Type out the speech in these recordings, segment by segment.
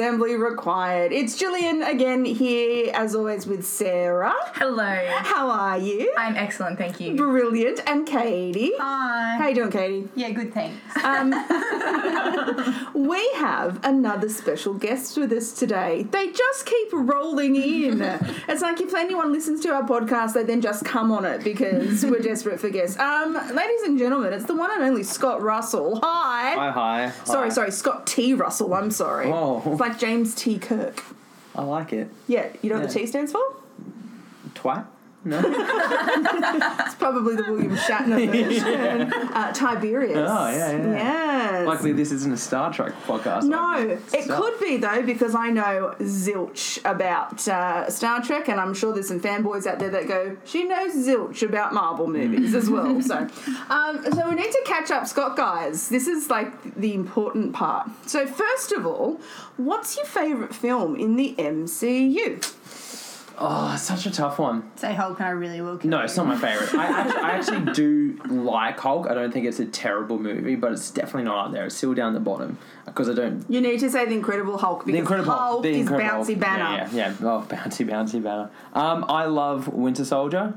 back to Reassembly Required. It's Gillian again here, as always, with Sarah. Hello. How are you? I'm excellent, thank you. Brilliant. And Katie. Hi. How you doing, Katie? Yeah, good, thanks. Um, we have another special guest with us today. They just keep rolling in. it's like if anyone listens to our podcast, they then just come on it because we're desperate for guests. Um, ladies and gentlemen, it's the one and only Scott Russell. Hi. Hi, hi. Sorry, Hi. sorry, Scott T. Russell. I'm sorry. Oh. It's like James T. Kirk. I like it. Yeah, you know what the T stands for? Twat? No? It's probably the William Shatner version. uh, Tiberius. Oh, yeah, yeah. Yes. Luckily, this isn't a Star Trek podcast. No, it could be though because I know zilch about uh, Star Trek, and I'm sure there's some fanboys out there that go, "She knows zilch about Marvel movies as well." So, um, so we need to catch up, Scott, guys. This is like the important part. So, first of all, what's your favorite film in the MCU? Oh, it's such a tough one. Say Hulk and I really will. kill No, you. it's not my favorite. I actually, I actually do like Hulk. I don't think it's a terrible movie, but it's definitely not up there. It's still down the bottom because I don't. You need to say the Incredible Hulk because The Incredible Hulk the is bouncy Hulk. banner. Yeah, yeah, yeah. Oh, bouncy, bouncy banner. Um, I love Winter Soldier.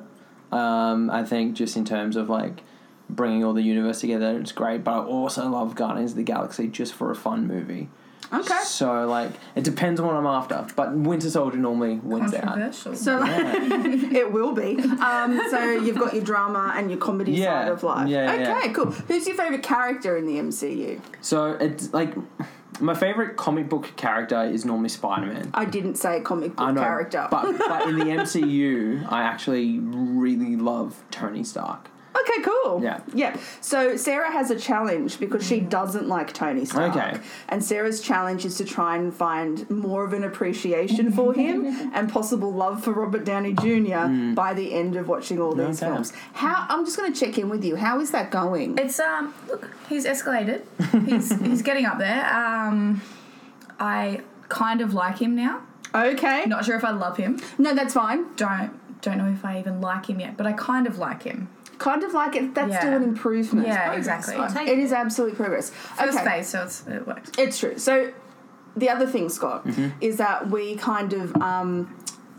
Um, I think just in terms of like bringing all the universe together, it's great. But I also love Guardians of the Galaxy just for a fun movie. Okay. So like, it depends on what I'm after. But Winter Soldier normally wins out. Controversial. So it will be. Um, so you've got your drama and your comedy Yeah. side of life. Yeah, okay, yeah. cool. Who's your favorite character in the MCU? So it's like my favorite comic book character is normally Spider Man. I didn't say comic book I know, character. but but in the MCU, I actually really love Tony Stark. Okay, cool. Yeah. Yeah. So Sarah has a challenge because she doesn't like Tony Stark. Okay. And Sarah's challenge is to try and find more of an appreciation for him and possible love for Robert Downey Jr. by the end of watching all these Okay. films. How I'm just going to check in with you. How is that going? it's um look, he's escalated. He's he's getting up there. Um I kind of like him now. Okay. Not sure if I love him. No, that's fine. Don't don't know if I even like him yet, but I kind of like him. Kind of like it. That's Yeah. still an improvement. Yeah, progress. exactly. I'll It is absolute progress. First okay, phase, so it's, it worked. it's true. So the other thing, Scott, Mm-hmm. is that we kind of um,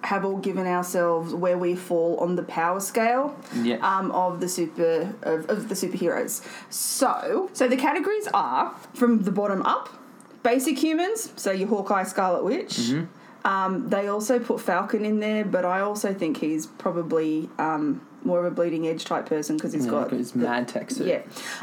have all given ourselves where we fall on the power scale Yeah. um, of the super of, of the superheroes. So, so the categories are from the bottom up: basic humans, so your Hawkeye, Scarlet Witch. Mm-hmm. Um, they also put Falcon in there, but I also think he's probably um, more of a bleeding edge type person because he's Yeah, got his mad tech suit. yeah.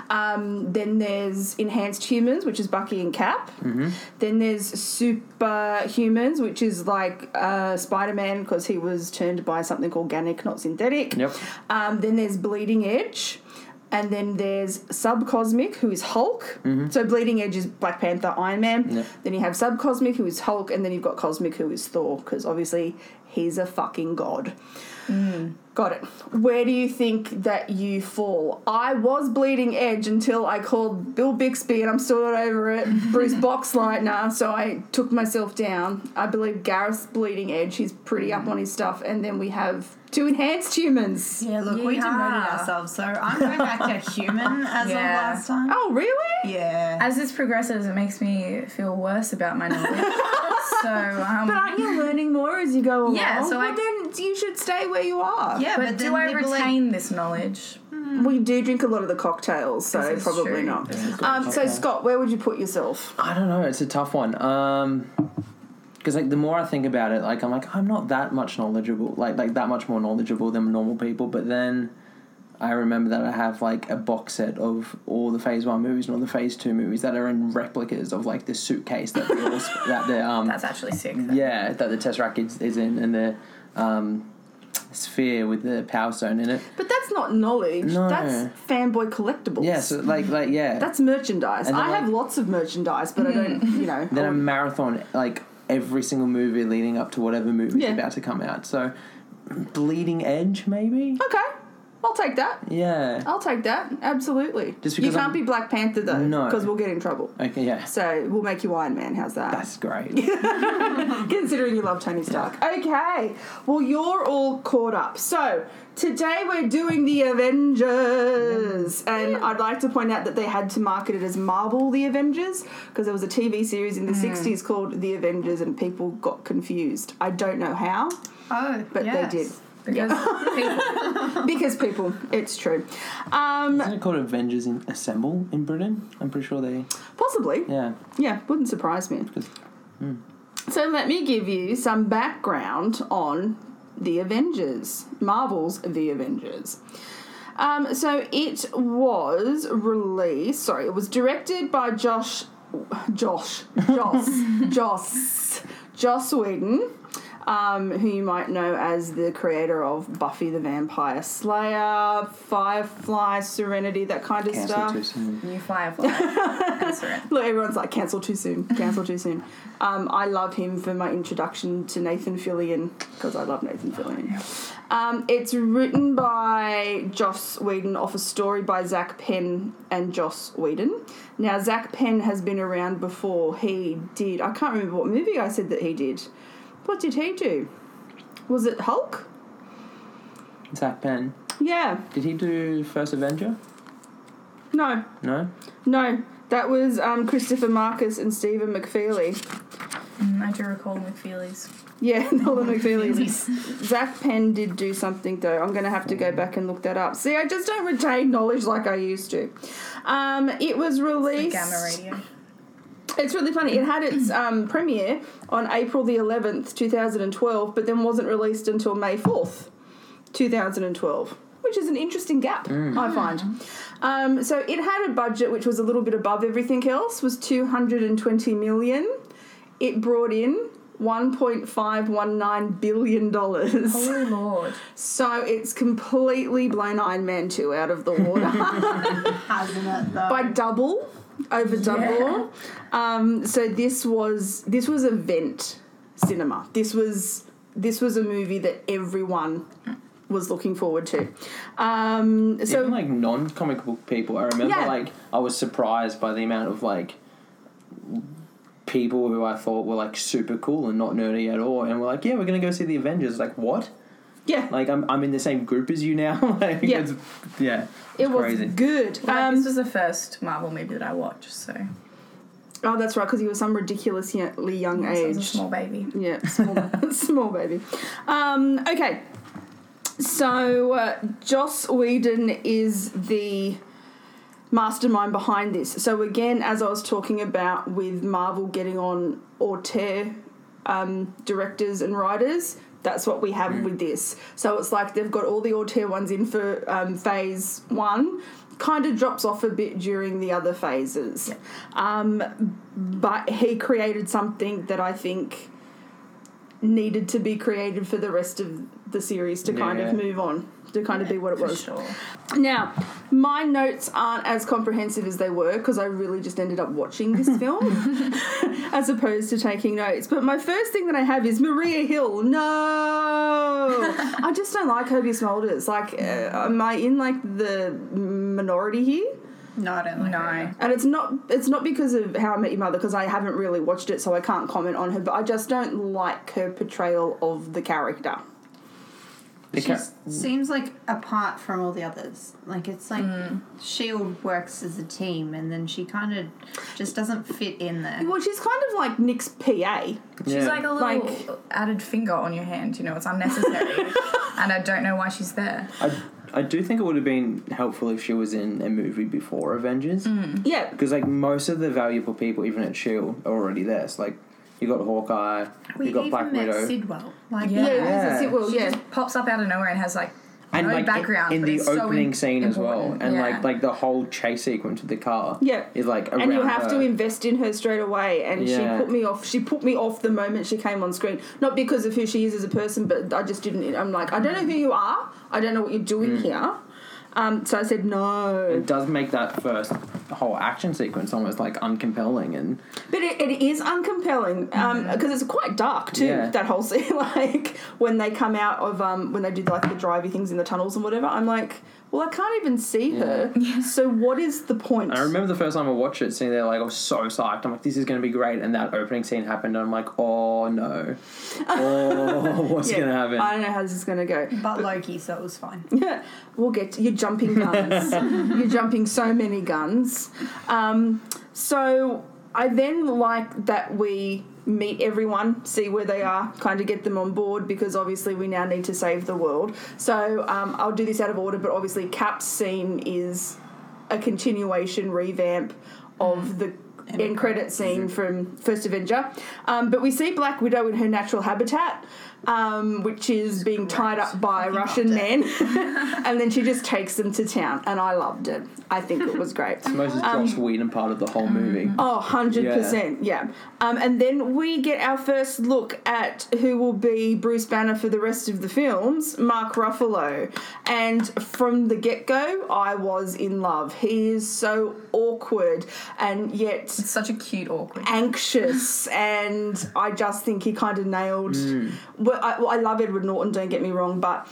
Um, then there's enhanced humans, which is Bucky and Cap. Mm-hmm. Then there's superhumans, which is like uh, Spider Man because he was turned by something organic, not synthetic. Yep. Um, then there's Bleeding Edge. And then there's Subcosmic, who is Hulk. So Bleeding Edge is Black Panther, Iron Man. Mm-hmm. Yep. Then you have Subcosmic, who is Hulk, and then you've got Cosmic, who is Thor, because obviously he's a fucking god. Got it. Where do you think that you fall? I was bleeding edge until I called Bill Bixby, and I'm still not over it. Bruce Boxleitner, so I took myself down. I believe Gareth's bleeding edge. He's pretty up on his stuff, and then we have two enhanced humans. Yeah, look, we demoted ourselves, so I'm going back to human as Yeah. of last time. Oh, really? Yeah. As this progresses, it makes me feel worse about my knowledge. so um, But aren't you learning more as you go along? Yeah, so well, I- then you should stay where you are. yeah, but, but, do then I people like- retain this knowledge? We do drink a lot of the cocktails, so This is probably true. not. This is Um, so, Scott, where would you put yourself? I don't know. It's a tough one. Um, because like the more I think about it, like I'm like I'm not that much knowledgeable, like like that much more knowledgeable than normal people. But then I remember that I have like a box set of all the Phase One movies and all the Phase Two movies that are in replicas of like the suitcase that all, that the um That's actually sick. yeah that the Tesseract is, is in and the um sphere with the Power Stone in it. But that's not knowledge. No. That's fanboy collectibles. Yeah, so like like yeah. That's merchandise. I have lots of merchandise, but I don't, you know. then a marathon like every single movie leading up to whatever movie's Yeah. about to come out. So Bleeding Edge maybe. okay. I'll take that. Yeah. I'll take that. Absolutely. Just you because can't I'm- be Black Panther though, No. because we'll get in trouble. Okay. Yeah. So we'll make you Iron Man. How's that? That's great. Considering you love Tony Stark. Okay. Well, you're all caught up. So today we're doing the Avengers, and I'd like to point out that they had to market it as Marvel the Avengers because there was a TV series in the '60s called The Avengers, and people got confused. I don't know how, Oh, but yes. they did. Because people, Because people, it's true. Um, Isn't it called Avengers in Assemble in Britain? I'm pretty sure they. possibly. Yeah. Yeah, wouldn't surprise me. 'Cause- So let me give you some background on the Avengers, Marvel's The Avengers. Um, so it was released. Sorry, it was directed by Josh, Josh, Joss, Joss, Joss Whedon, um, who you might know as the creator of Buffy the Vampire Slayer, Firefly, Serenity, that kind of Cancel stuff. too soon. new Firefly. Look, everyone's like, cancel too soon, cancel too soon. Um, I love him for my introduction to Nathan Fillion because I love Nathan Fillion. Um, it's written by Joss Whedon off a story by Zak Penn and Joss Whedon. Now, Zak Penn has been around before. He did, I can't remember what movie I said that he did. What did he do? Was it Hulk? Zak Penn. Yeah. Did he do First Avenger? No. No. No. That was um, Christopher Markus and Stephen McFeely. Mm, I do recall McFeely's. Yeah, Nolan McFeely's. Zak Penn did do something though. I'm going to have to go back and look that up. See, I just don't retain knowledge like I used to. Um, it was released. Gamma radio. It's really funny. It had its um, premiere on April the 11th, 2012, but then wasn't released until May 4th, 2012, which is an interesting gap, I find. Um, so it had a budget which was a little bit above everything else, was 220 million. It brought in 1.519 billion dollars. Holy Lord. So it's completely blown Iron Man 2 out of the water Hasn't it though? by double over double. Um, so this was this was event cinema. This was this was a movie that everyone was looking forward to. Um, so Even like non-comic book people, I remember Yeah. like I was surprised by the amount of like people who I thought were like super cool and not nerdy at all, and were like, "Yeah, we're gonna go see the Avengers." Like, what? Yeah, Like, I'm I'm in the same group as you now. like, Yeah. it's, yeah, it was crazy. good. Like, Um, this was the first Marvel movie that I watched, so oh, that's right, because he was some ridiculously young I was a age. small baby. Yeah, small, small baby. Um, okay, so uh, Joss Whedon is the mastermind behind this. So again, as I was talking about with Marvel getting on auteur um, directors and writers, that's what we have with this. So it's like they've got all the auteur ones in for um, phase one. Kind of drops off a bit during the other phases, um, but he created something that I think needed to be created for the rest of the series to kind of move on to kind of be what it was. sure. Now, my notes aren't as comprehensive as they were because I really just ended up watching this film as opposed to taking notes. But my first thing that I have is Maria Hill. No, I just don't like Cobie Smulders. Like, uh, am I in like the minority here? No, I don't like No. her. And it's not it's not because of How I Met Your Mother because I haven't really watched it, so I can't comment on her. But I just don't like her portrayal of the character. The She ca- seems like apart from all the others. Like it's like mm. Shield works as a team, and then she kind of just doesn't fit in there. Well, she's kind of like Nick's PA. She's Yeah. like a little Like- added finger on your hand, you know, it's unnecessary. and I don't know why she's there. I, I do think it would have been helpful if she was in a movie before Avengers. Mm. Yeah, Because like most of the valuable people, even at Shield, are already there. So like you got Hawkeye, We you got even Black met Widow, Sitwell. Like Yeah. yeah, Yeah. that's it. She yeah. just pops up out of nowhere and has like and no like background. in but the it's so opening im- scene as well, and Yeah. like like the whole chase sequence with the car. Yeah. is like around and you have to invest in her straight away and Yeah. she put me off she put me off the moment she came on screen not because of who she is as a person but i just didn't i'm like i don't know who you are i don't know what you're doing Mm. here Um, so I said no. It does make that first whole action sequence almost like uncompelling and But it, it is uncompelling because it's quite dark too. Yeah. That whole scene, like when they come out of um, when they do like the drivey things in the tunnels and whatever. I'm like, well, I can't even see her. So what is the point? I remember the first time I watched it, sitting there like I was so psyched. I'm like, this is going to be great. And that opening scene happened, and I'm like, oh no, oh what's Yeah, going to happen? I don't know how this is going to go. But Loki, so it was fine. Yeah, we'll get to, you're jumping guns. you're jumping so many guns. Um, so I then like that we meet everyone, see where they are, kind of get them on board because obviously we now need to save the world. So um, I'll do this out of order, but obviously Cap's scene is a continuation revamp of the end credit scene from First Avenger. Um, but we see Black Widow in her natural habitat, um, which is being tied up by Russian men, and then she just takes them to town, and I loved it. I think it was great. the most Joss Whedon part of the whole movie. Oh, 100%, yeah. Um, and then we get our first look at who will be Bruce Banner for the rest of the films, Mark Ruffalo. And from the get go, I was in love. He is so awkward and yet It's such a cute awkward. anxious, and I just think he kind of nailed. Well, I, well, I love Edward Norton, don't get me wrong, but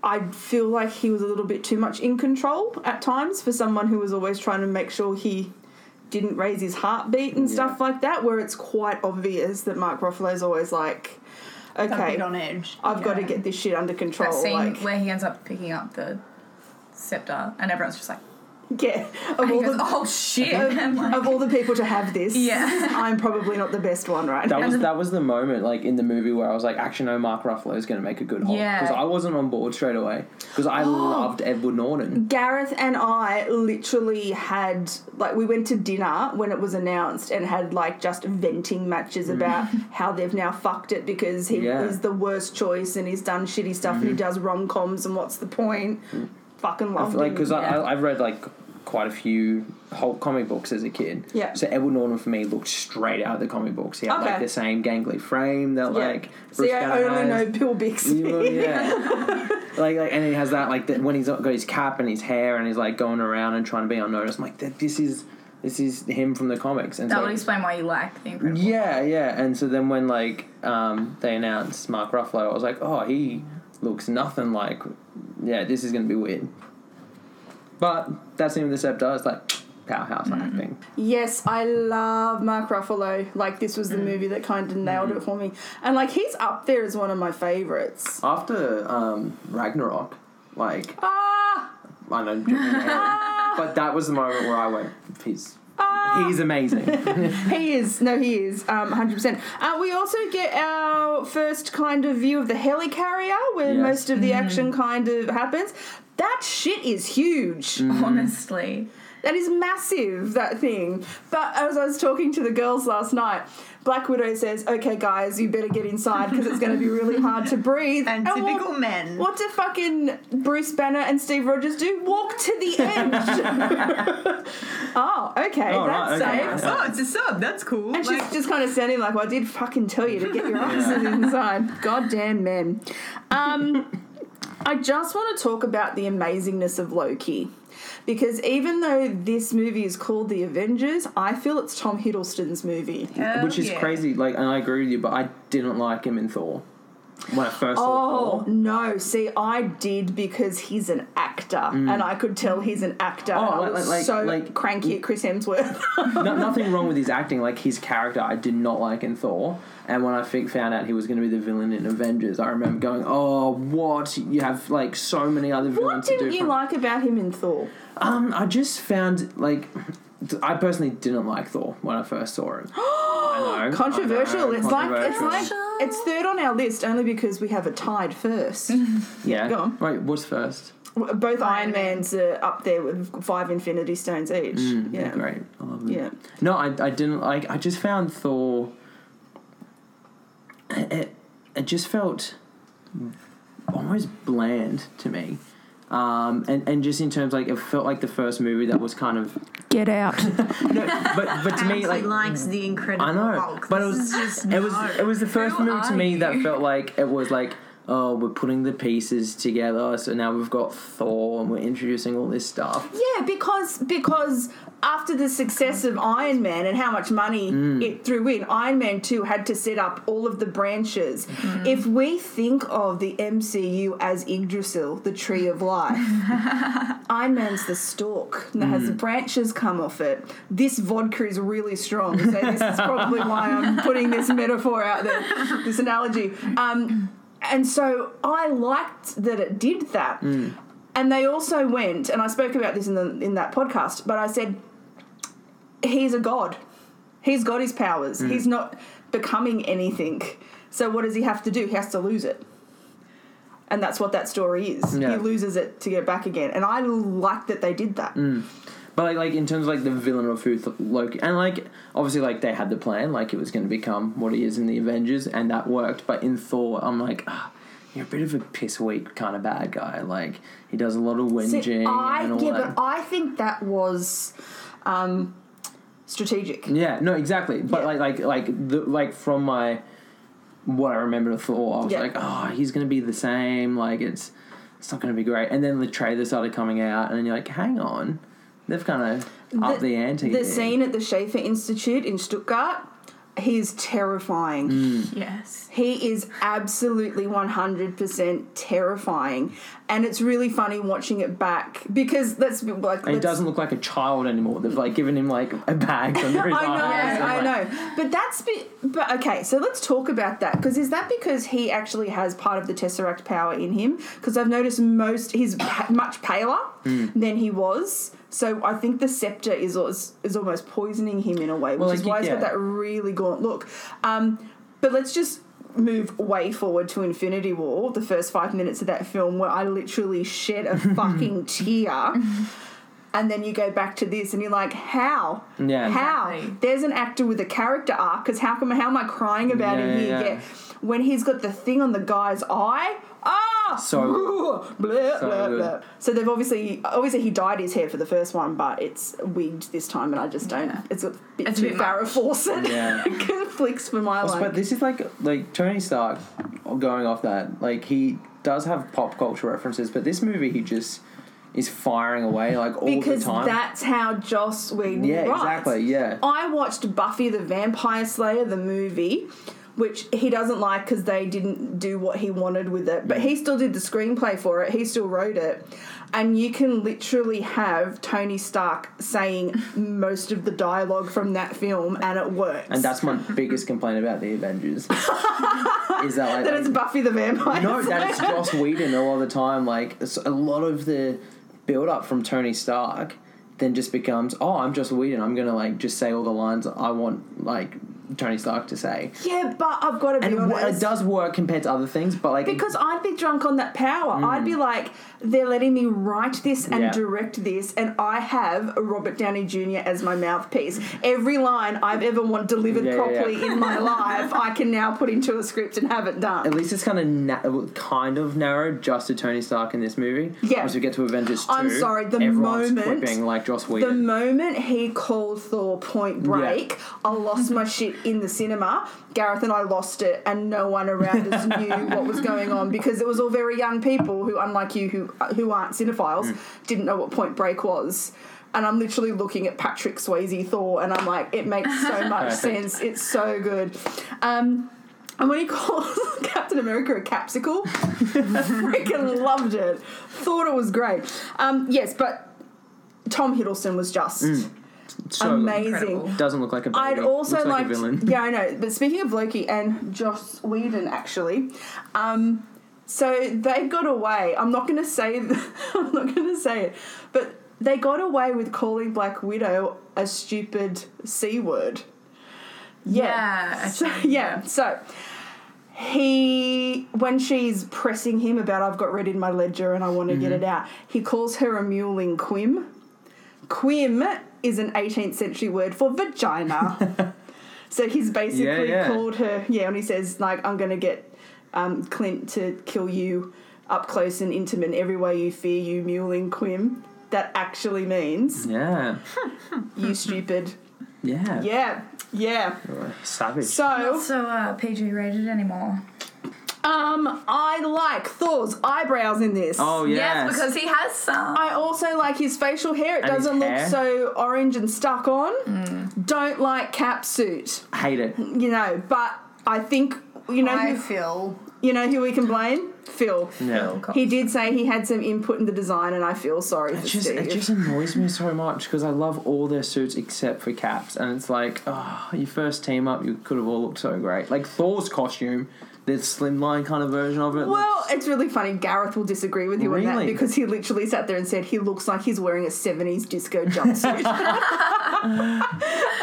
I feel like he was a little bit too much in control at times for someone who was always trying to make sure he didn't raise his heartbeat and stuff like that. Where it's quite obvious that Mark Ruffalo's always like, okay, on edge. I've got to get this shit under control. That scene like, where he ends up picking up the scepter and everyone's just like, yeah, of all, goes, the, oh shit. of, like, of all the people to have this, Yeah. I'm probably not the best one, right? That was that was the moment, like in the movie, where I was like, actually, no, Mark Ruffalo is going to make a good Hulk Yeah. because I wasn't on board straight away because I loved Edward Norton. Gareth and I literally had like we went to dinner when it was announced and had like just venting matches mm. about how they've now fucked it because he Yeah. is the worst choice and he's done shitty stuff and he mm-hmm. does rom coms and what's the point? Mm. Fucking love like him. because Yeah. I I've read like quite a few Hulk comic books as a kid. Yeah. So Edward Norton for me looked straight out of the comic books. He had Okay. like the same gangly frame that yeah. like See, I Banner only has. know Bill Bixby. You know, yeah. like, like, and he has that like the, when he's got his cap and his hair and he's like going around and trying to be unnoticed. I'm like, this is this is him from the comics. And that so, would explain why you like the Incredible. yeah, yeah. And so then when like um, they announced Mark Ruffalo, I was like, oh, he looks nothing like. Yeah, this is gonna be weird. But that scene with the scepter is like powerhouse acting. Yes, I love Mark Ruffalo. Like this was the movie that kind of nailed it for me, and like he's up there as one of my favorites. After um, Ragnarok, like Ah, I know, ahead, but that was the moment where I went, he's ah. He's amazing. he is. No, he is. Um, 100%. Uh, we also get our first kind of view of the helicarrier where Yes. most of the action kind of happens. That shit is huge. Honestly. That is massive, that thing. But as I was talking to the girls last night, Black Widow says, okay, guys, you better get inside because it's going to be really hard to breathe. And what- typical men. What do fucking Bruce Banner and Steve Rogers do? Walk to the edge. oh, okay, Oh, that's right, okay. safe. Oh, it's a sub. That's cool. And Like, she's just kind of standing like, well, I did fucking tell you to get your asses inside. Goddamn men. Um, I just want to talk about the amazingness of Loki. Because even though this movie is called The Avengers, I feel it's Tom Hiddleston's movie. hell Which is oh, yeah. crazy. Like, and I agree with you, but I didn't like him in Thor when I first saw Oh, Thor. no. See, I did because he's an actor. And I could tell he's an actor. Mm. Oh, and I like- was like- so like- cranky at Chris Hemsworth. no, nothing wrong with his acting. Like his character, I did not like in Thor. And when I fi- found out he was going to be the villain in Avengers, I remember going, "Oh, what? You have like so many other what villains to do." didn't you from- like about him in Thor? Um, I just found like I personally didn't like Thor when I first saw him. I know Controversial. I know, it's like it's like it's third on our list only because we have a tied first. yeah. Go on. Wait, what's first? Both Iron Iron Man. Mans are up there with five Infinity Stones each. Mm, yeah. great. I love them. Yeah. No, I, I didn't like. I just found Thor. It, it just felt almost bland to me. Um, and, and just in terms like it felt like the first movie that was kind of Get out. no, but but to me He like likes the Incredible I know, Hulk. but it was just it was no. it was the first Who movie to me you? that felt like it was like oh, we're putting the pieces together, so now we've got Thor and we're introducing all this stuff. Yeah, because because after the success of Iron Man and how much money Mm. it threw in, Iron Man 2 had to set up all of the branches. If we think of the MCU as Yggdrasil, the tree of life, Iron Man's the stalk that it has Mm. branches come off it. This vodka is really strong, so this is probably why I'm putting this metaphor out there, this analogy. Um, and so I liked that it did that. And they also went, and I spoke about this in the in that podcast, but I said he's a god. He's got his powers. Mm. He's not becoming anything. So what does he have to do? He has to lose it. And that's what that story is. Yeah. He loses it to get back again. And I like that they did that. But like, like in terms of like the villain of who Th- Loki, and like obviously like they had the plan, like it was going to become what he is in the Avengers, and that worked. But in Thor, I'm like, ah, you're a bit of a piss weak kind of bad guy. Like he does a lot of whinging See, I, and all yeah, that. but I think that was um, strategic. Yeah, no, exactly. But Yeah. like, like, like, the, like from my what I remember of Thor, I was Yeah. like, oh, he's gonna be the same. Like, it's it's not gonna be great. And then the trailer started coming out, and then you're like, hang on, they've kind of upped the ante. The here. scene at the Schaefer Institute in Stuttgart, he's terrifying. Mm. Yes. He is absolutely 100% terrifying. And it's really funny watching it back because let's like. And he doesn't look like a child anymore. They've like given him like a bag under his I know, eyes. I like- know. But that's be, but okay, so let's talk about that because is that because he actually has part of the Tesseract power in him? Because I've noticed most he's much paler Hmm. than he was. So I think the scepter is is, almost poisoning him in a way, which Well, is why he's got that really gaunt look. Um, but let's just move way forward to Infinity War, the first five minutes of that film, where I literally shed a fucking tear. And then you go back to this, and you're like, "How? Yeah. How? Exactly. There's an actor with a character arc. Because how come? How am I crying about Yeah, him here? yeah. Yeah. When he's got the thing on the guy's eye. Ah, So- blah, so blah, good. blah. So they've obviously, obviously he dyed his hair for the first one, but it's wigged this time, and I just don't. Yeah. It's a bit It's a too bit Farrah. Fawcett. Yeah. conflicts for my life. But this is like like Tony Stark going off that. Like he does have pop culture references, but this movie he just is firing away like all because the time. that's how Joss Whedon yeah, writes. exactly. Yeah. I watched Buffy the Vampire Slayer, the movie, which he doesn't like because they didn't do what he wanted with it. But he mm. still did the screenplay for it, he still wrote it. And you can literally have Tony Stark saying most of the dialogue from that film, and it works. And that's my biggest complaint about the Avengers. is that like that it's Buffy the Vampire no, that it's Joss Whedon a lot of the time. Like a lot of the build up from Tony Stark then just becomes, oh, I'm Joss Whedon. I'm gonna like just say all the lines I want like Tony Stark to say, Yeah, but I've got to be and honest. it does work compared to other things. But like Because I'd be drunk on that power. I'd be like, they're letting me write this and Mm. Yeah. direct this, and I have Robert Downey Jr. as my mouthpiece. Every line I've ever want delivered Yeah, properly yeah. in my life, I can now put into a script and have it done. At least it's kind of na- kind of narrowed just to Tony Stark in this movie. Yeah. Once we get to Avengers 2, I'm sorry, the moment- quipping like Joss Whedon. The moment he called Thor Point Break, I lost my shit in the cinema. Gareth and I lost it, and no one around us knew what was going on because it was all very young people who, unlike you, who who aren't cinephiles, didn't know what Point Break was. And I'm literally looking at Patrick Swayze Thor, and I'm like, it makes so much sense. It's so good. Um, and when he calls Captain America a capsicle, I freaking loved it. Thought it was great. Um, yes, but Tom Hiddleston was just so amazing. Incredible. Doesn't look like a baby. I'd also Looks like like, a villain. yeah, I know. But speaking of Loki and Joss Whedon, actually, um, so they got away. I'm not going to say. I'm not going to say it, but they got away with calling Black Widow a stupid c word. Yeah, So, yeah. yeah. So he, when she's pressing him about I've got red in my ledger and I want to get Mm-hmm. it out, he calls her a mewling quim. Quim is an 18th century word for vagina. so he's basically Yeah, yeah. called her, yeah, and he says, like, I'm going to get um, Clint to kill you up close and intimate every way you fear you, mewling quim. That actually means Yeah. you stupid. Yeah. Yeah, yeah. Savage. So, Not so uh, PG rated anymore. I like Thor's eyebrows in this. Oh yes. Yes, because he has some. I also like his facial hair. It And his doesn't look hair. so orange and stuck on. Don't like cap suit, hate it. you know. But I think you know I who, feel you know who we can blame. Phil. Yeah. He did say he had some input in the design, and I feel sorry for It just, Steve. it just annoys me so much because I love all their suits except for Caps, and it's like, oh, your first team up, you could have all looked so great. Like Thor's costume, the slimline kind of version of it. well, it's really funny. Gareth will disagree with you on that because he literally sat there and said he looks like he's wearing a 70s disco jumpsuit. and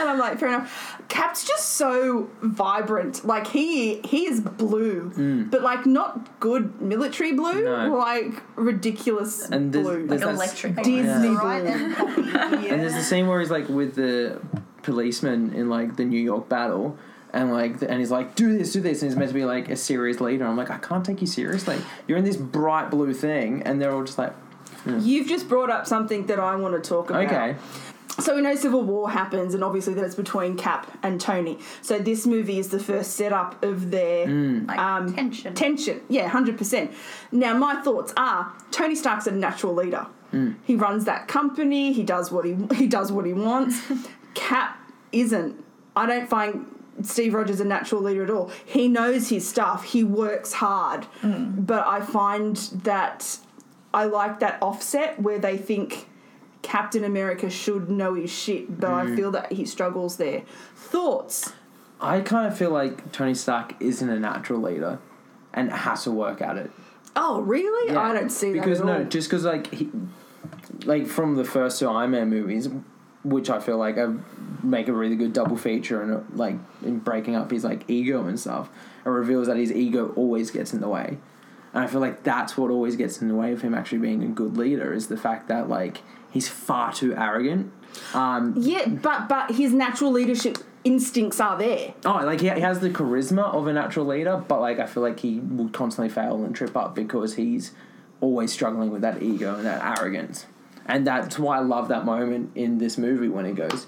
I'm like, fair enough. Cap's just so vibrant. Like he he is blue, but like not good military blue, Mm. No. like ridiculous and there's, blue. there's Like electric. Disney Yeah. right blue. and poppy. And there's the scene where he's like with the policeman in like the New York battle, and like, and he's like, "Do this, do this," and he's meant to be like a serious leader. I'm like, I can't take you seriously. You're in this bright blue thing, and they're all just like, hmm. You've just brought up something that I want to talk about. okay, So we know Civil War happens, and obviously that it's between Cap and Tony. So this movie is the first setup of their hmm. Like um, tension. Tension, yeah, hundred percent. Now my thoughts are Tony Stark's a natural leader. Hmm. He runs that company. He does what he he does what he wants. Cap isn't. I don't find Steve Rogers a natural leader at all. He knows his stuff. He works hard, mm. but I find that I like that offset where they think Captain America should know his shit, but I mm. feel that he struggles there. Thoughts? I kind of feel like Tony Stark isn't a natural leader, and has to work at it. Oh, really? Yeah. I don't see because that at no, all. just because like he, like from the first two Iron Man movies, which I feel like make a really good double feature and like in breaking up his like ego and stuff, it reveals that his ego always gets in the way, and I feel like that's what always gets in the way of him actually being a good leader is the fact that like he's far too arrogant. Um, Yeah, but but his natural leadership instincts are there. Oh, like he, he has the charisma of a natural leader, but like I feel like he will constantly fail and trip up because he's always struggling with that ego and that arrogance. And that's why I love that moment in this movie when he goes,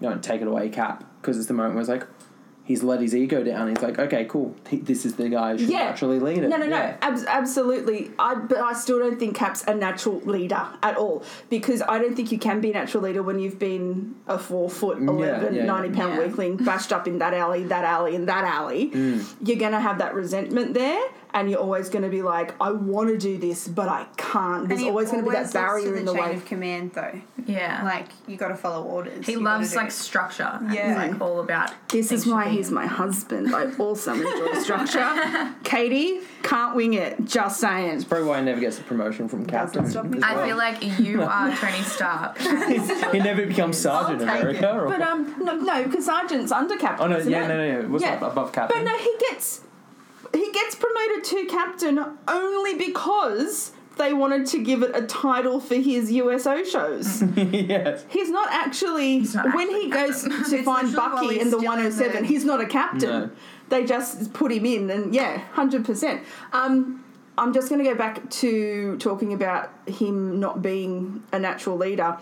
"You know, take it away, Cap," because it's the moment where it's like he's let his ego down. He's like, "Okay, cool. He, this is the guy who should Yeah. naturally lead it." No, no, no. Yeah. Abs- absolutely. I, but I still don't think Cap's a natural leader at all because I don't think you can be a natural leader when you've been a four foot, 11, yeah, 90 pound yeah. weakling bashed up in that alley, that alley, and that alley. Mm. You're going to have that resentment there and you're always going to be like, I want to do this, but I can't. There's And always going to be that barrier to in the the chain way. of command, though. Yeah. Like you got to follow orders. he You loves like it. structure. Yeah. He's like all about. This is why he's my husband. I also enjoy structure. Katie can't wing it. Just saying. Probably why he never gets the promotion from captain. stop me. I well. feel like you are Tony Stark. he never becomes sergeant in America. it. Or, But um, no, no, because sergeant's under captain. oh no, isn't yeah, it? no, no, no. What's Yeah. up above captain? But no, he gets he gets promoted to captain only because they wanted to give it a title for his USO shows. yes. he's not actually not when actually he goes to find Bucky in the still in 107, the- he's not a captain. No. They just put him in, and yeah, hundred percent. Um, I'm just going to go back to talking about him not being a natural leader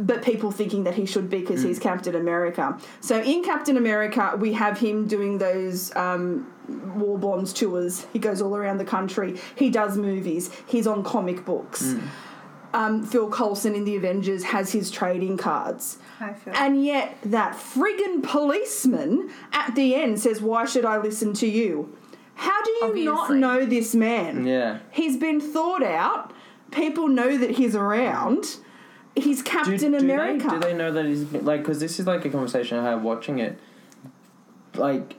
but people thinking that he should be because he's Captain America. So in Captain America, we have him doing those um, war bonds tours. He goes all around the country. He does movies. He's on comic books. Um, Phil Coulson in the Avengers has his trading cards. I feel. And yet, that friggin' policeman at the end says, Why should I listen to you? How do you not know this man? Yeah. He's been thought out. People know that he's around. He's Captain do, do America. They, do they know that he's like? Because this is like a conversation I had watching it. Like,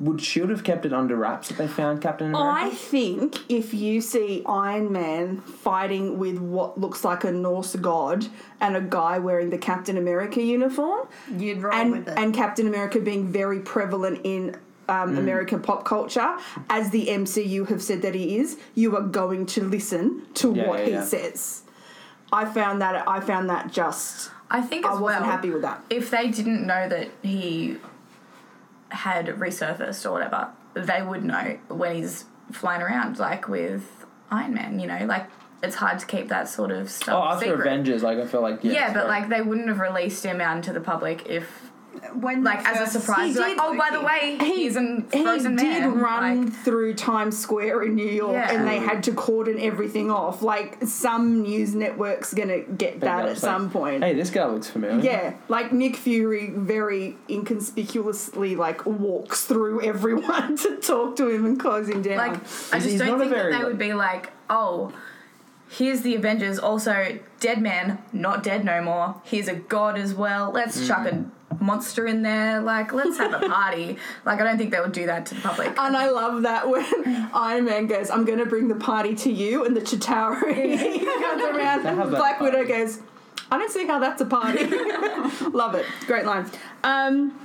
would Shield have kept it under wraps if they found Captain America? I think if you see Iron Man fighting with what looks like a Norse god and a guy wearing the Captain America uniform, You'd roll and with it. and Captain America being very prevalent in um, American pop culture, as the MCU have said that he is, you are going to listen to Yeah, what yeah, he yeah. says. I found that I found that just I think I wasn't well, happy with that. If they didn't know that he had resurfaced or whatever, they would know when he's flying around, like with Iron Man. You know, like it's hard to keep that sort of oh, stuff Oh, after secret. Avengers, like I feel like yeah, Yeah, but very- like they wouldn't have released him out into the public if when like they as a surprise. He Like, oh, by the way, he's a frozen he man. did run Like, through Times Square in New York, Yeah. and they had to cordon everything off. Like some news network's gonna get that at It's like, some point. Hey, this guy looks familiar. Yeah, like Nick Fury very inconspicuously like walks through everyone to talk to him and close him down. like I just he's don't think that they would be like, oh, here's the Avengers. Also, dead man, not dead no more. He's a god as well. Let's chuck mm. a monster in there. Like, let's have a party. like, I don't think they would do that to the public. and I love that when Iron Man goes, "I'm going to bring the party to you," and the Chitauri comes around, They have and that Black Widow goes, "I don't see how that's a party." love it, great line. Um,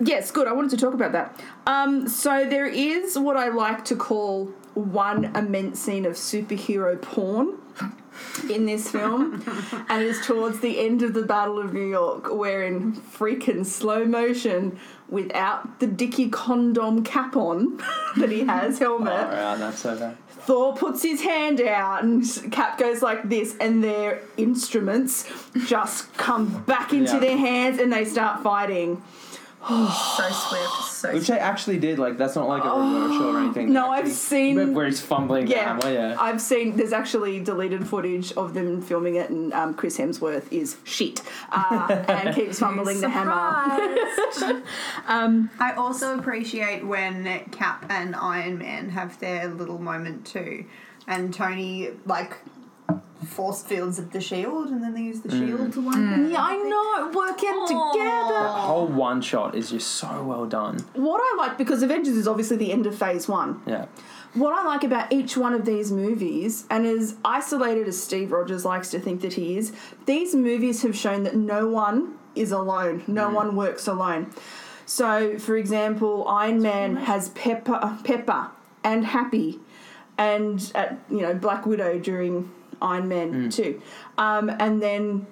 yes, good. I wanted to talk about that. Um, so there is what I like to call one immense scene of superhero porn in this film, and it is towards the end of the Battle of New York, where in freaking slow motion, without the Dicky condom cap on that he has helmet, Oh, right, that's so bad. Thor puts his hand out and Cap goes like this, and their instruments just come back into Yeah. their hands and they start fighting. So swift, so Which swift. I actually did. Like, that's not like a reverse shot or anything. No, I've seen- where he's fumbling. the Yeah, hammer, yeah. I've seen. There's actually deleted footage of them filming it, and um, Chris Hemsworth is shit uh, and keeps fumbling the hammer. Surprise. I also appreciate when Cap and Iron Man have their little moment too, and Tony like force fields of the shield, and then they use the mm. shield to one. hand. Mm. Yeah, I know. Working Aw. together. The whole one shot is just so well done. What I like because Avengers is obviously the end of Phase One. Yeah. What I like about each one of these movies, and as isolated as Steve Rogers likes to think that he is, these movies have shown that no one is alone. No mm. one works alone. So, for example, Iron Man has Pepper, Pepper, and Happy, and at you know Black Widow during Iron Man Two, um, and then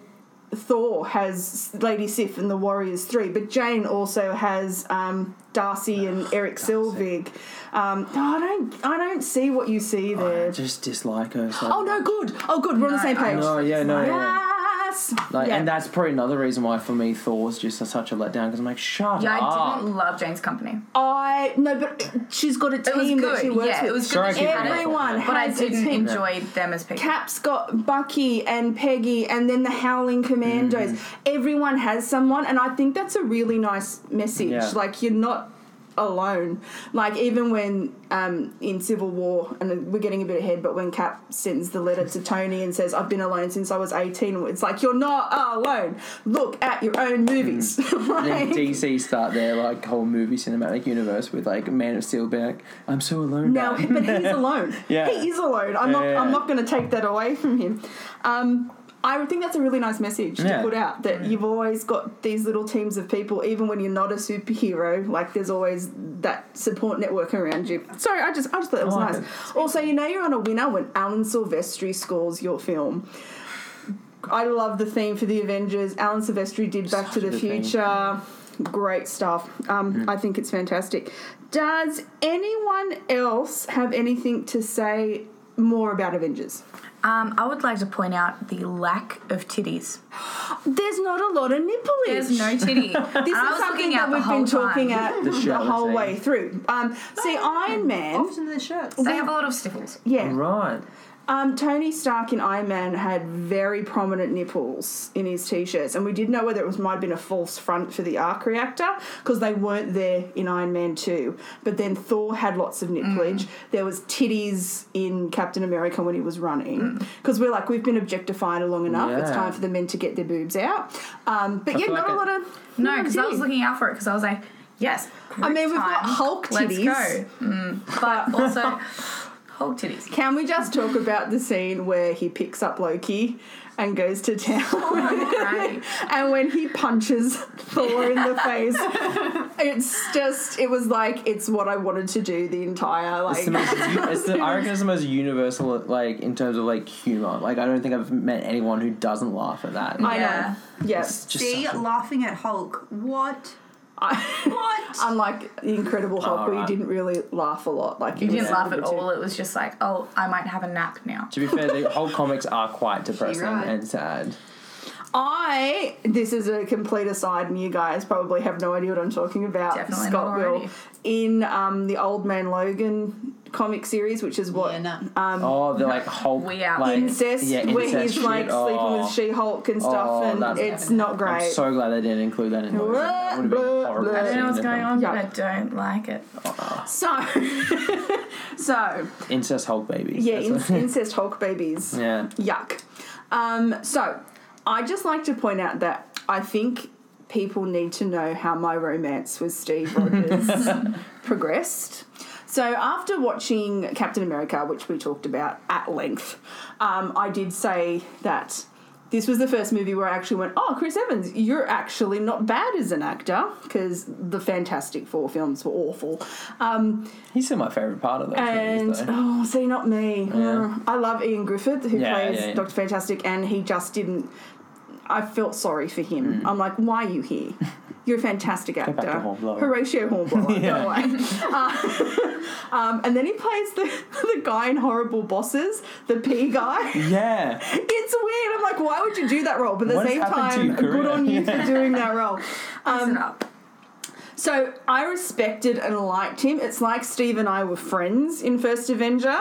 Thor has Lady Sif and the Warriors Three, but Jane also has um, Darcy and Erik Selvig. Um, no, I don't, I don't see what you see I there. just dislike her. So Oh no, good. Oh, good. We're on the same I page. No, yeah, no, yeah. Yes. Like, Yeah. And that's probably another reason why for me Thor's just a, such a letdown because I'm like, shut Yeah, up. I didn't love Jane's company. I no, but she's got a It was team that she good. works Yeah, with. it was good Sorry, that she had keep it. Everyone But I didn't enjoy them as people. Cap's got Bucky and Peggy, and then the Howling Commandos. Mm-hmm. Everyone has someone, and I think that's a really nice message. Yeah. Like you're not alone. Like even when um, in Civil War, and we're getting a bit ahead, but when Cap sends the letter to Tony and says, "I've been alone since I was 18," it's like you're not alone. Look at your own movies. Mm. Like- DC start their like whole movie cinematic universe with like Man of Steel being like, I'm so alone. Now, now." but he's alone. Yeah. He is alone. I'm Yeah, not. I'm not going to take that away from him. Um, I think that's a really nice message to put out. That you've always got these little teams of people, even when you're not a superhero. Like there's always that support network around you. Sorry, I just I just thought that was like nice. it. Also, you know you're on a winner when Alan Silvestri scores your film. I love the theme for the Avengers. Alan Silvestri did Back Such to the. Future. Great stuff. Um, I think it's fantastic. Does anyone else have anything to say more about Avengers? Um, I would like to point out the lack of titties. There's not a lot of nipplage. There's no titty. This And is something that we've been talking time. at The the, whole way through. Um, see, Iron Man, Often the shirts. They have a lot of sniffles. yeah. Right. Um, Tony Stark in Iron Man had very prominent nipples in his t-shirts, and we did know whether it was might have been a false front for the arc reactor because they weren't there in Iron Man two. But then Thor had lots of nipplage. There was titties in Captain America when he was running because we're like we've been objectified long enough. It's time for the men to get their boobs out. Um, but I yeah, not like a it- lot of No, because I was looking out for it because I was like, yes. I mean, we've got time. Hulk Let's titties. go. Mm, but also, Hulk titties. Can we just talk about the scene where he picks up Loki and goes to town? Oh, great. and when he punches Thor in the face, it's just it was like it's what I wanted to do the entire It's the most, it's the, I reckon it's the most universal, like in terms of like humor. Like I don't think I've met anyone who doesn't laugh at that. I Yeah. know. Yes. It's just See, laughing at Hulk. What? What? Unlike the Incredible Hulk, where you Alright. didn't really laugh a lot. Like You it didn't laugh a at bit too- all. It was just like, oh, I might have a nap now. to be fair, the whole comics are quite depressing right. and sad. I this is a complete aside, and you guys probably have no idea what I'm talking about. Definitely Scott not will in um, the Old Man Logan comic series, which is what Yeah, no. um, Oh, the like Hulk. We out. like, incest, yeah, where incest he's like sleeping Oh. with She-Hulk and stuff, Oh, and that's- it's not great. I'm so glad they didn't include that in the movie. That would have been horrible. I don't know what's going on, Yeah. but I don't like it. so, so Incest Hulk babies. yeah, That's in- incest Hulk babies. yeah. Yuck. Um, so, I just like to point out that I think people need to know how my romance with Steve Rogers progressed. So, after watching Captain America, which we talked about at length, um, I did say that this was the first movie where I actually went, Oh, Chris Evans, you're actually not bad as an actor, because the Fantastic Four films were awful. Um, He's still my favourite part of those and movies, oh, see, not me. Yeah. I love Ioan Gruffudd, who Yeah, plays yeah. Doctor Fantastic, and he just didn't. I felt sorry for him. Mm. I'm like, why are you here? You're a fantastic actor. Hornblower. Horatio Hornblower, Yeah. Uh, um, and then he plays the, the guy in Horrible Bosses, the P guy. Yeah. It's weird. I'm like, why would you do that role? But at the same time, good on you for doing that role. Um, Listen up. so I respected and liked him. It's like Steve and I were friends in First Avenger.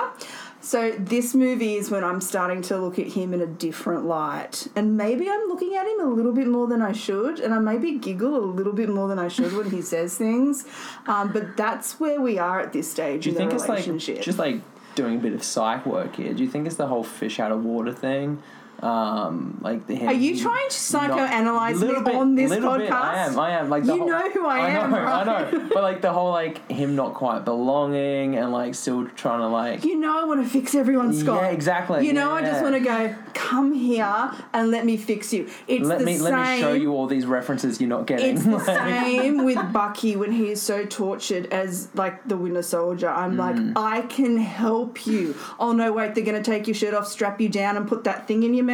So this movie is when I'm starting to look at him in a different light. And maybe I'm looking at him a little bit more than I should. And I maybe giggle a little bit more than I should when he says things. Um, but that's where we are at this stage Do you in think the it's like relationship. just like doing a bit of psych work here? Do you think it's the whole fish out of water thing? Um, like the Are you trying to psychoanalyze me bit- on this podcast? bit, I am. I am. Like You whole- know who I am, know. I know. But like the whole like him not quite belonging and like still trying to like. You know I want to fix everyone, Scott. Yeah, exactly. You know I just want to go, come here and let me fix you. It's Let the me same. let me show you all these references you're not getting. It's the same with Bucky when he is so tortured as like the Winter Soldier. I'm Mm. like, I can help you. Oh no, wait, they're gonna take your shirt off, strap you down, and put that thing in your mouth.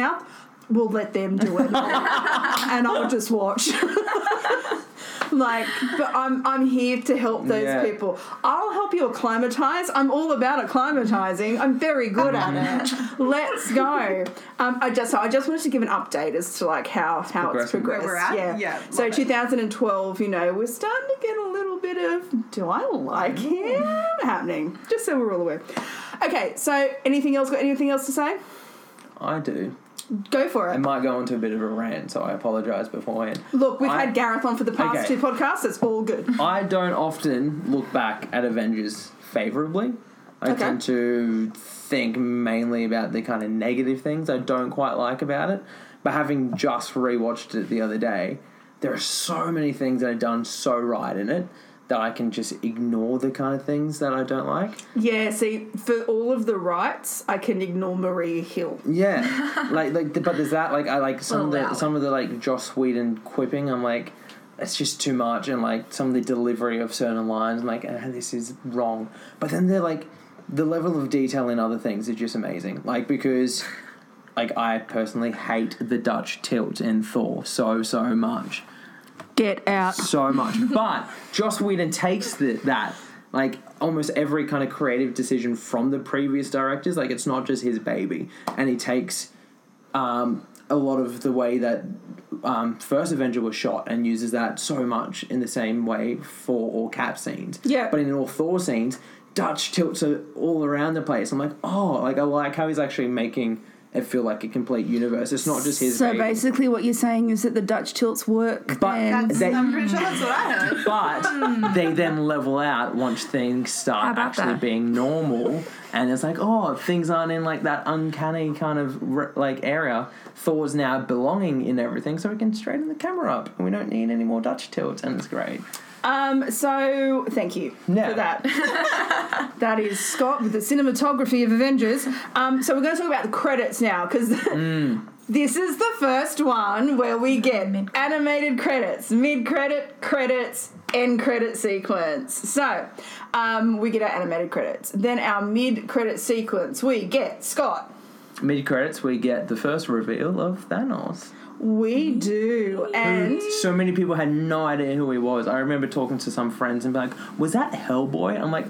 We'll let them do it, and I'll just watch. like, but I'm I'm here to help those Yeah. people. I'll help you acclimatize. I'm all about acclimatizing. I'm very good at it. Let's go. Um, I just so I just wanted to give an update as to like how how it's progressing. progressed. Where we're at? Yeah. Yeah, So it. 2012, you know, we're starting to get a little bit of do I like him happening. Just so we're all aware. Okay, so anything else? Got anything else to say? I do. Go for I it. might go into a bit of a rant, so I apologise beforehand. Look, we've I- had Gareth on for the past Okay. two podcasts. It's all good. I don't often look back at Avengers favourably. I Okay. tend to think mainly about the kind of negative things I don't quite like about it. But having just rewatched it the other day, there are so many things that are done so right in it that I can just ignore the kind of things that I don't like. Yeah. See, for all of the rights, I can ignore Maria Hill. Yeah, like like, but there's that like I like some of the wow. some of the like Joss Whedon quipping. I'm like, it's just too much, and like some of the delivery of certain lines, I'm like, ah, this is wrong. But then they're like, the level of detail in other things is just amazing. Like because, like I personally hate the Dutch tilt in Thor so so much Get out. so much. But Joss Whedon takes the, that, like, almost every kind of creative decision from the previous directors. Like, it's not just his baby. And he takes um, a lot of the way that um, First Avenger was shot and uses that so much in the same way for all Cap scenes. Yeah. But in all Thor scenes, Dutch tilts are all around the place. I'm like, oh, like, I like how he's actually making it feel like a complete universe. It's not just his So baby. basically, what you're saying is that the Dutch tilts work. But and That's, They- I'm pretty sure that's what I heard. but hmm. they then level out once things start about actually that? being normal and it's like oh things aren't in like that uncanny kind of re- like area thor's now belonging in everything so we can straighten the camera up and we don't need any more dutch tilts and it's great Um, so thank you Yeah. for that. that is Scott with the cinematography of Avengers. Um, so we're going to talk about the credits now because this is the first one where we get animated credits, mid credit, credits, end credit sequence. So um, we get our animated credits. Then our mid credit sequence, we get Scott. mid credits we get the first reveal of thanos We do, and so many people had no idea who he was i remember talking to some friends and be like was that hellboy i'm like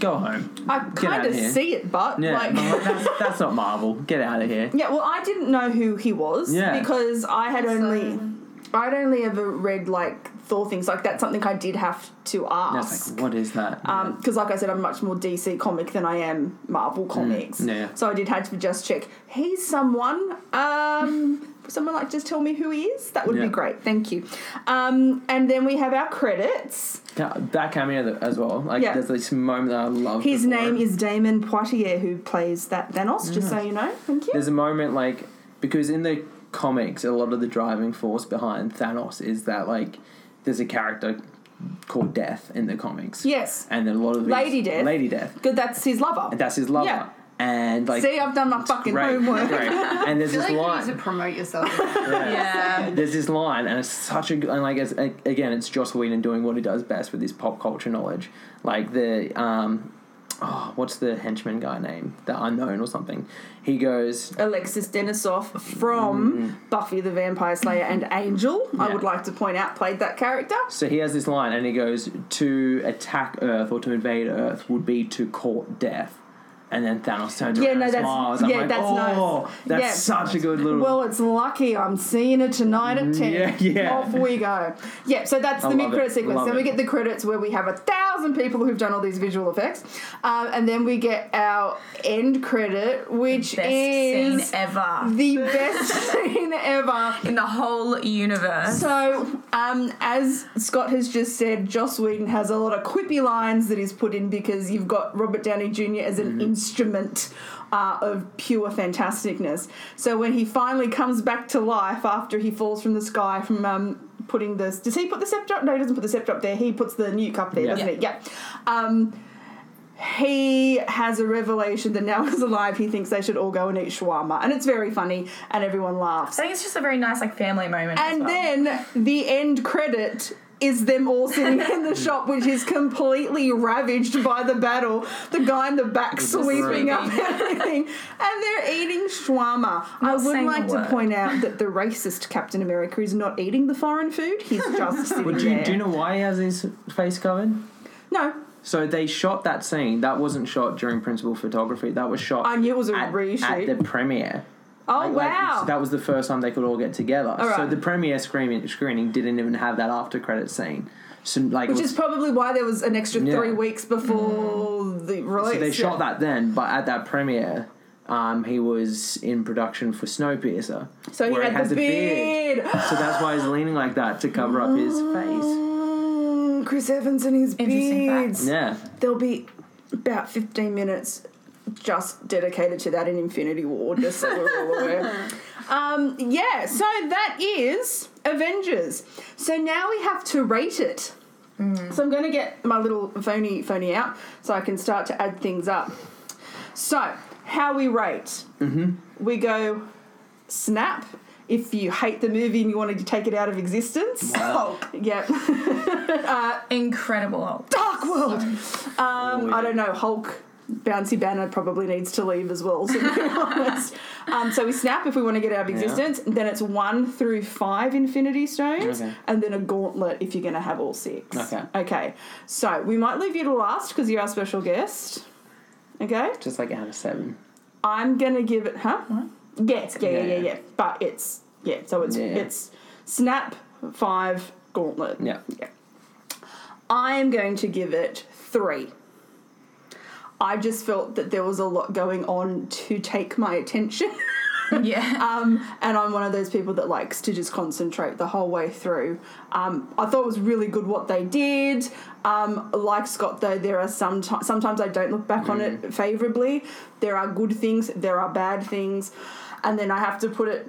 Go home. I Get kind of see it, but Yeah, like. no, that's, that's not Marvel. Get out of here. Yeah, well, I didn't know who he was Yeah. because I had only, So- I'd only ever read like Thor things. Like that's something I did have to ask. like, what is that? because, like I said, I'm much more DC comic than I am Marvel comics. Mm, yeah. So I did have to just check. He's someone. Um, someone like just tell me who he is. That would Yeah. be great. Thank you. Um, and then we have our credits. That cameo as well. Like, Yeah. there's this moment that I love. His before name is Damion Poitier, who plays that Thanos. Just so you know. Thank you. There's a moment like because in the comics, a lot of the driving force behind Thanos is that like there's a character called Death in the comics. Yes. And then a lot of these- Lady Death. Lady Death. Good. That's his lover. And that's his lover. Yeah. And like See, I've done my fucking great, homework. great. And there's I feel this like you line. need to promote yourself. Yeah. There's this line, and it's such a good. And like, it's, again, it's Joss Whedon doing what he does best with his pop culture knowledge. Like the, um, oh, what's the henchman guy name? The unknown or something. He goes, Alexis Denisof from Buffy the Vampire Slayer and Angel, I Mm. Would like to point out, played that character. so he has this line, and he goes, to attack Earth or to invade Earth would be to court death. And then Thanos turns Yeah, around no, and that's- smiles. I'm yeah, like, that's oh, nice. that's Yeah. such a good little. Well, it's lucky I'm seeing it tonight at 10. yeah, yeah. Off we go. Yeah, so that's I the mid credit it. sequence. Love then we get the credits where we have a thousand people who've done all these visual effects. Um, and then we get our end credit, which Best is scene ever the best scene ever. in the whole universe. So, um, as Scott has just said, Joss Whedon has a lot of quippy lines that he's put in because you've got Robert Downey Jr. as an instrument uh, of pure fantasticness. So when he finally comes back to life after he falls from the sky from um, putting this, does he put the scepter up? No, he doesn't put the scepter up there. He puts the nuke up there, Yeah. doesn't he? Yeah. Um, he has a revelation that now he's alive. He thinks they should all go and eat shawarma, and it's very funny, and everyone laughs. I think it's just a very nice like family moment. as And well. then the end credit is them all sitting in the shop, which is completely ravaged by the battle. The guy in the back sweeping up everything, and they're eating shawarma. I would like to point out that the racist Captain America is not eating the foreign food; he's just sitting But do there. you, do you know why he has his face covered? no, So they shot that scene. That wasn't shot during principal photography. That was shot. I knew it was a at, reshoot. at the premiere. oh Like- like, wow! that was the first time they could all get together. So the premiere screening screening didn't even have that after credit scene. So like, which was- is probably why there was an extra Yeah. three weeks before the release. so they yeah. shot that then, but at that premiere. Um, he was in production for Snowpiercer. So he where had has the beard. beard. So that's why he's leaning like that to cover up his face. Mm, Chris Evans and his Interesting fact. beards. Yeah. There'll be about 15 minutes just dedicated to that in Infinity War, just so we're all aware. Um, yeah, so that is Avengers. So now we have to rate it. So I'm going to get my little phony phony out so I can start to add things up. So, how we rate? Mm-hmm. We go snap. If you hate the movie and you wanted to take it out of existence, Oh, yeah. incredible. Hulk. Dark World. Um, Oh, yeah. I don't know. Hulk, Bouncy Banner probably needs to leave as well. To be honest. Um, so we snap if we want to get out of Yeah. existence. Then it's one through five Infinity Stones, Okay. and then a gauntlet if you're going to have all six. Okay. Okay. So we might leave you to last because you're our special guest. Okay. Just like out of seven. I'm gonna give it. Huh? Yes. Yeah. Yeah. Yeah. Yeah. Yeah. But it's yeah. So it's Yeah. it's snap five gauntlet. Yeah. Yeah. I am going to give it three. I just felt that there was a lot going on to take my attention. Yeah. Um, and I'm one of those people that likes to just concentrate the whole way through. Um, I thought it was really good what they did. Um, like Scott, though, there are some ti- sometimes I don't look back on it favorably. There are good things, there are bad things, and then I have to put it.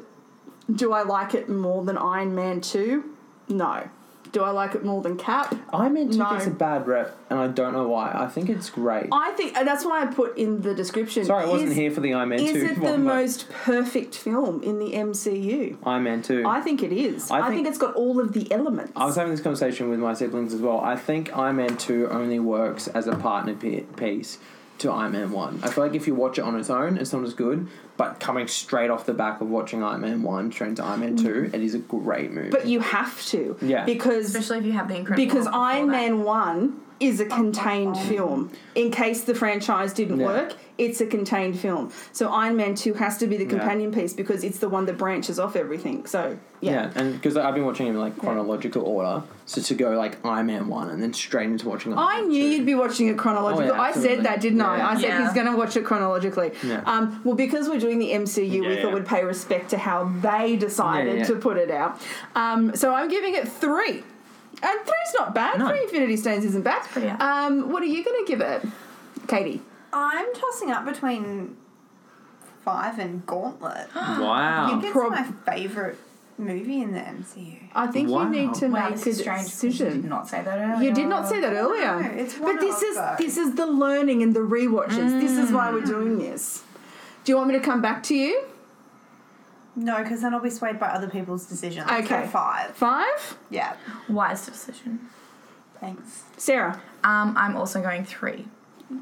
Do I like it more than Iron Man two? No. Do I like it more than Cap? Iron Man 2 No. gets a bad rep, and I don't know why. I think it's great. I think and that's why I put in the description. Sorry, I wasn't is, here for the Iron Man 2. Is it the one, but most perfect film in the MCU? Iron Man 2. I think it is. I I, think, think- it's got all of the elements. I was having this conversation with my siblings as well. I think Iron Man 2 only works as a partner pi- piece to Iron Man 1. I feel like if you watch it on its own, it's not as good, but coming straight off the back of watching Iron Man 1 straight into Iron Man 2, it is a great movie. but you have to. Yeah. Because Especially if you have the incredible. because Hulk before Iron that. Man 1 is a contained film. In case the franchise didn't Yeah. work, it's a contained film. So Iron Man 2 has to be the Yeah. companion piece because it's the one that branches off everything. So, yeah. Yeah, and because I've been watching him in like chronological order, so to go like Iron Man one and then straight into watching. Iron I Man knew 2. you'd be watching it chronologically. Oh, yeah, I said that, didn't I? Yeah. I said Yeah. he's going to watch it chronologically. Yeah. Um, well, because we're doing the MCU, we Yeah, thought we'd pay respect to how they decided Yeah, yeah. to put it out. Um, so I'm giving it three. And three's not bad. No. Three Infinity Stones isn't bad. pretty high. Um, what are you going to give it, Katie? I'm tossing up between five and Gauntlet. Wow. think it's prob- my favourite movie in the MCU. I think Wow. you need to Wow, make this a is strange. 'cause You did decision. not say that earlier. You did not say that No, earlier. it's but this is those. this is the learning and the rewatches. This is why we're doing this. Do you want me to come back to you? No, because then I'll be swayed by other people's decisions. Let's go Okay. five. Five? Yeah. Wise decision. Thanks. Sarah. Um, I'm also going three.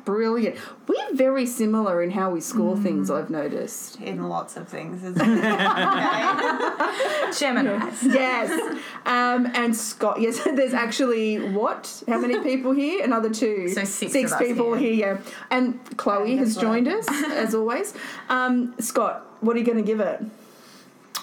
Brilliant. We're very similar in how we score things, I've noticed. In lots of things. Isn't it? okay. Gemini's. Yes. um, and Scott, yes, there's actually what? How many people here? Another two. So six Six of us people here. here, yeah. And Chloe Yeah, has that's right. joined us, as always. Um, Scott, what are you going to give it?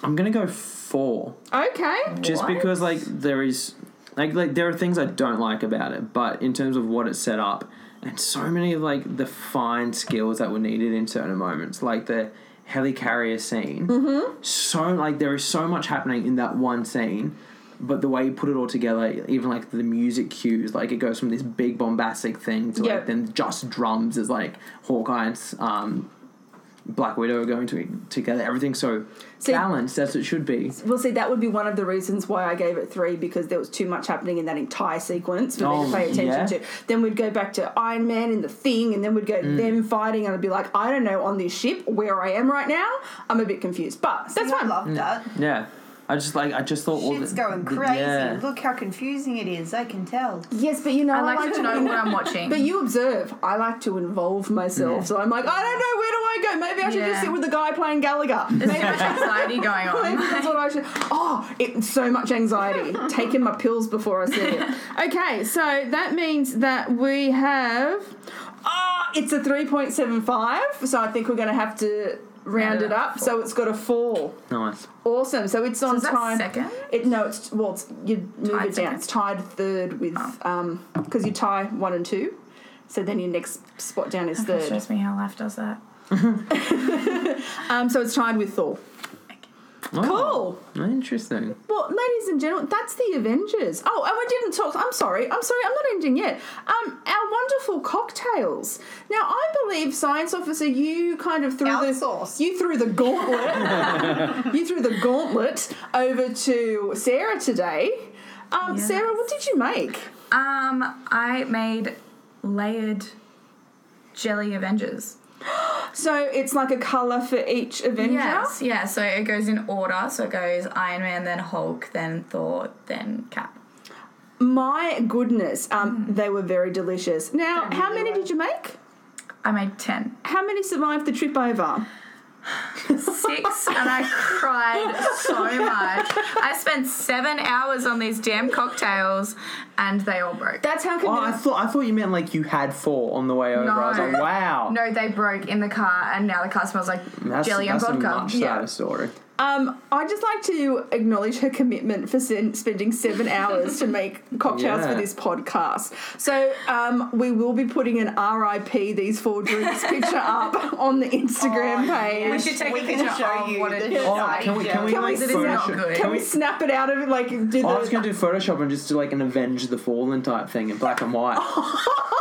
I'm gonna go four, Okay. just What? because like there is like like there are things I don't like about it, but in terms of what it set up and so many of like the fine skills that were needed in certain moments, like the helicarrier scene. Mm-hmm. So like there is so much happening in that one scene. But the way you put it all together, even like the music cues, like it goes from this big bombastic thing to like then just drums as like Hawkeye and um, Black Widow are going to together. Everything's so See- balanced as it should be. Well, see, that would be one of the reasons why I gave it three because there was too much happening in that entire sequence for me Oh, to pay attention yeah. to. Then we'd go back to Iron Man and the Thing, and then we'd go Mm. them fighting, and I'd be like, I don't know on this ship where I am right now. I'm a bit confused, but that's See, I fine. love that. Yeah, I just like I just thought all Shit's the, going the- crazy. Yeah. Look how confusing it is. I can tell. Yes, but you know, I like to know what I'm watching. But you observe. I like to involve myself, Yeah. so I'm like, I don't know where do I go. Maybe I should just sit with the guy playing Gallagher. There's so much anxiety going on. that's what I should. Oh, it, so much anxiety. Taking my pills before I see it. Okay, so that means that we have. Oh, it's a 3.75, so I think we're going to have to round Round it it up up. So it's got a four. Nice. Awesome. So it's on is that time. second? It no, it's well, it's you move Tied it down. second? It's tied third with Oh. um because you tie one and two, so then your next spot down is That third. stress me how life does that. Um, so it's tied with Thor. Cool. Oh, interesting. Well, ladies and gentlemen, that's the Avengers. Oh, and we didn't talk. I'm sorry. I'm sorry. I'm not ending yet. Um, our wonderful cocktails. Now, I believe, science officer, you kind of threw Outsourced. the you threw the gauntlet. you threw the gauntlet over to Sarah today. Um, Yes. Sarah, what did you make? Um, I made layered jelly Avengers. So it's like a color for each Avenger. Yes, yeah. So it goes in order. So it goes Iron Man, then Hulk, then Thor, then Cap. My goodness, um, they were very delicious. Now, how many were. did you make? I made ten. How many survived the trip over? Six, and I cried so much. I spent seven hours on these damn cocktails, and they all broke. That's how Oh, I thought I thought you meant like you had four on the way over. I was like, wow. No, they broke in the car, and now the car smells like That's, jelly and that's a vodka. much Yeah. story. Um, I'd just like to acknowledge her commitment for sen- spending seven hours to make cocktails for this podcast. So um, we will be putting an RIP these four drinks picture up on the Instagram Oh, page. We should take We a can picture show of you what it the is. Oh, can we can we Can like see that not Photoshop? good? Can Can we we? snap it out of it? Like do. I was going to do Photoshop and just do like an Avenge the Fallen type thing in black and white.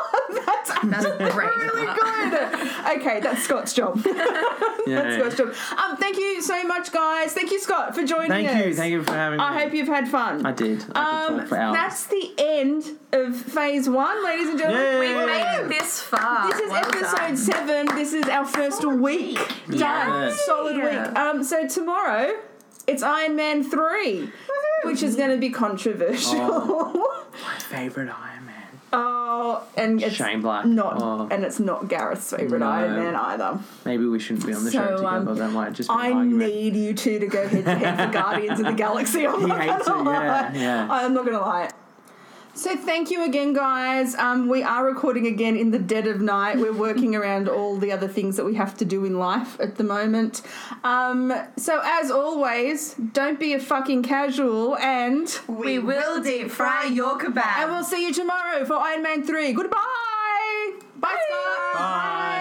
that's That's great. really good. Okay, that's Scott's job. that's Yeah. Scott's job. Um, thank you so much, guys. Thank you, Scott, for joining Thank us. you, thank you for having me. I hope you've had fun. I did. I could Um, talk for hours. that's the end of phase one, ladies and gentlemen. Yay. We made it this far. This is Well episode done. seven. This is our first week. Done. Yes. Solid week. Um, so tomorrow it's Iron Man 3, which is going to be controversial. Oh, My favorite Iron Man. and it's Shane Black. not, Oh. and it's not Gareth's favorite No. Iron Man either. Maybe we shouldn't be on the So, show together. um, that might just be I need you two to go head to head for Guardians of the Galaxy. I'm He not hates gonna it, yeah, yeah. I'm not gonna lie. So thank you again, guys. Um, we are recording again in the dead of night. We're working around all the other things that we have to do in life at the moment. Um, so as always, don't be a fucking casual, and We will deep fry your kebab. and we'll see you tomorrow for Iron Man three. Goodbye. Bye, Scott.